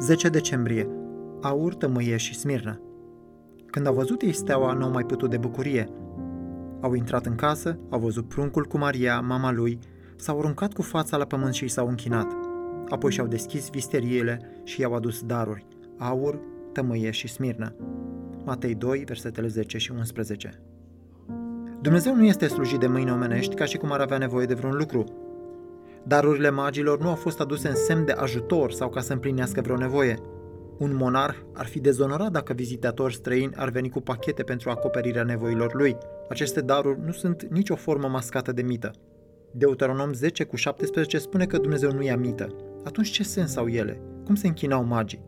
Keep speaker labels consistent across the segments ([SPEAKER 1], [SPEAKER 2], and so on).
[SPEAKER 1] 10 decembrie. Aur, tămâie și smirnă. Când au văzut ei steaua, n-au mai putut de bucurie. Au intrat în casă, au văzut pruncul cu Maria, mama lui, s-au aruncat cu fața la pământ și s-au închinat. Apoi și-au deschis visteriile și i-au adus daruri, aur, tămâie și smirnă. Matei 2, versetele 10 și 11. Dumnezeu nu este slujit de mâini omenești ca și cum ar avea nevoie de vreun lucru. Darurile magilor nu au fost aduse în semn de ajutor sau ca să împlinească vreo nevoie. Un monarh ar fi dezonorat dacă vizitatori străini ar veni cu pachete pentru acoperirea nevoilor lui. Aceste daruri nu sunt nicio formă mascată de mită. Deuteronom 10 cu 17 spune că Dumnezeu nu ia mită. Atunci ce sens au ele? Cum se închinau magii?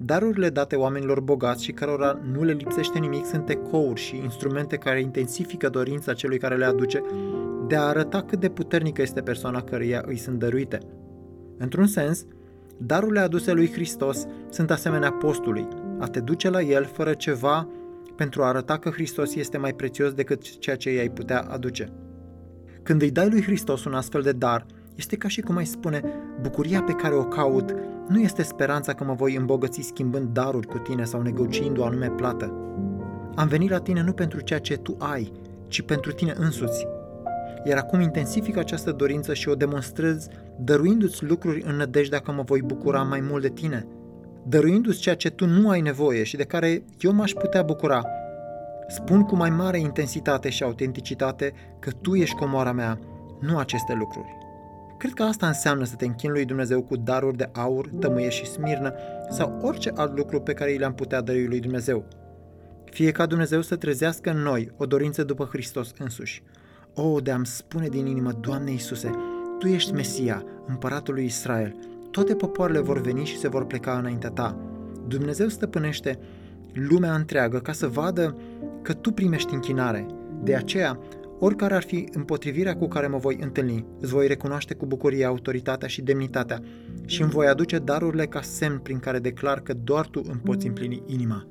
[SPEAKER 1] Darurile date oamenilor bogați și cărora nu le lipsește nimic sunt ecouri și instrumente care intensifică dorința celui care le aduce de a arăta cât de puternică este persoana căreia îi sunt dăruite. Într-un sens, darurile aduse lui Hristos sunt asemenea postului, a te duce la el fără ceva pentru a arăta că Hristos este mai prețios decât ceea ce i-ai putea aduce. Când îi dai lui Hristos un astfel de dar, este ca și cum ai spune, bucuria pe care o caut nu este speranța că mă voi îmbogăți schimbând daruri cu tine sau negociind o anume plată. Am venit la tine nu pentru ceea ce tu ai, ci pentru tine însuți. Iar acum intensific această dorință și o demonstrez dăruindu-ți lucruri în nădejdea că mă voi bucura mai mult de tine, dăruindu-ți ceea ce tu nu ai nevoie și de care eu m-aș putea bucura. Spun cu mai mare intensitate și autenticitate că tu ești comoara mea, nu aceste lucruri. Cred că asta înseamnă să te închin lui Dumnezeu cu daruri de aur, tămâie și smirnă sau orice alt lucru pe care i le-am putea dărui lui Dumnezeu. Fie ca Dumnezeu să trezească în noi o dorință după Hristos însuși. O, de am spune din inimă, Doamne Iisuse, Tu ești Mesia, împăratul lui Israel. Toate popoarele vor veni și se vor pleca înaintea Ta. Dumnezeu stăpânește lumea întreagă ca să vadă că Tu primești închinare. De aceea, Oricare ar fi împotrivirea cu care mă voi întâlni, îți voi recunoaște cu bucurie autoritatea și demnitatea și îmi voi aduce darurile ca semn prin care declar că doar tu îmi poți împlini inima.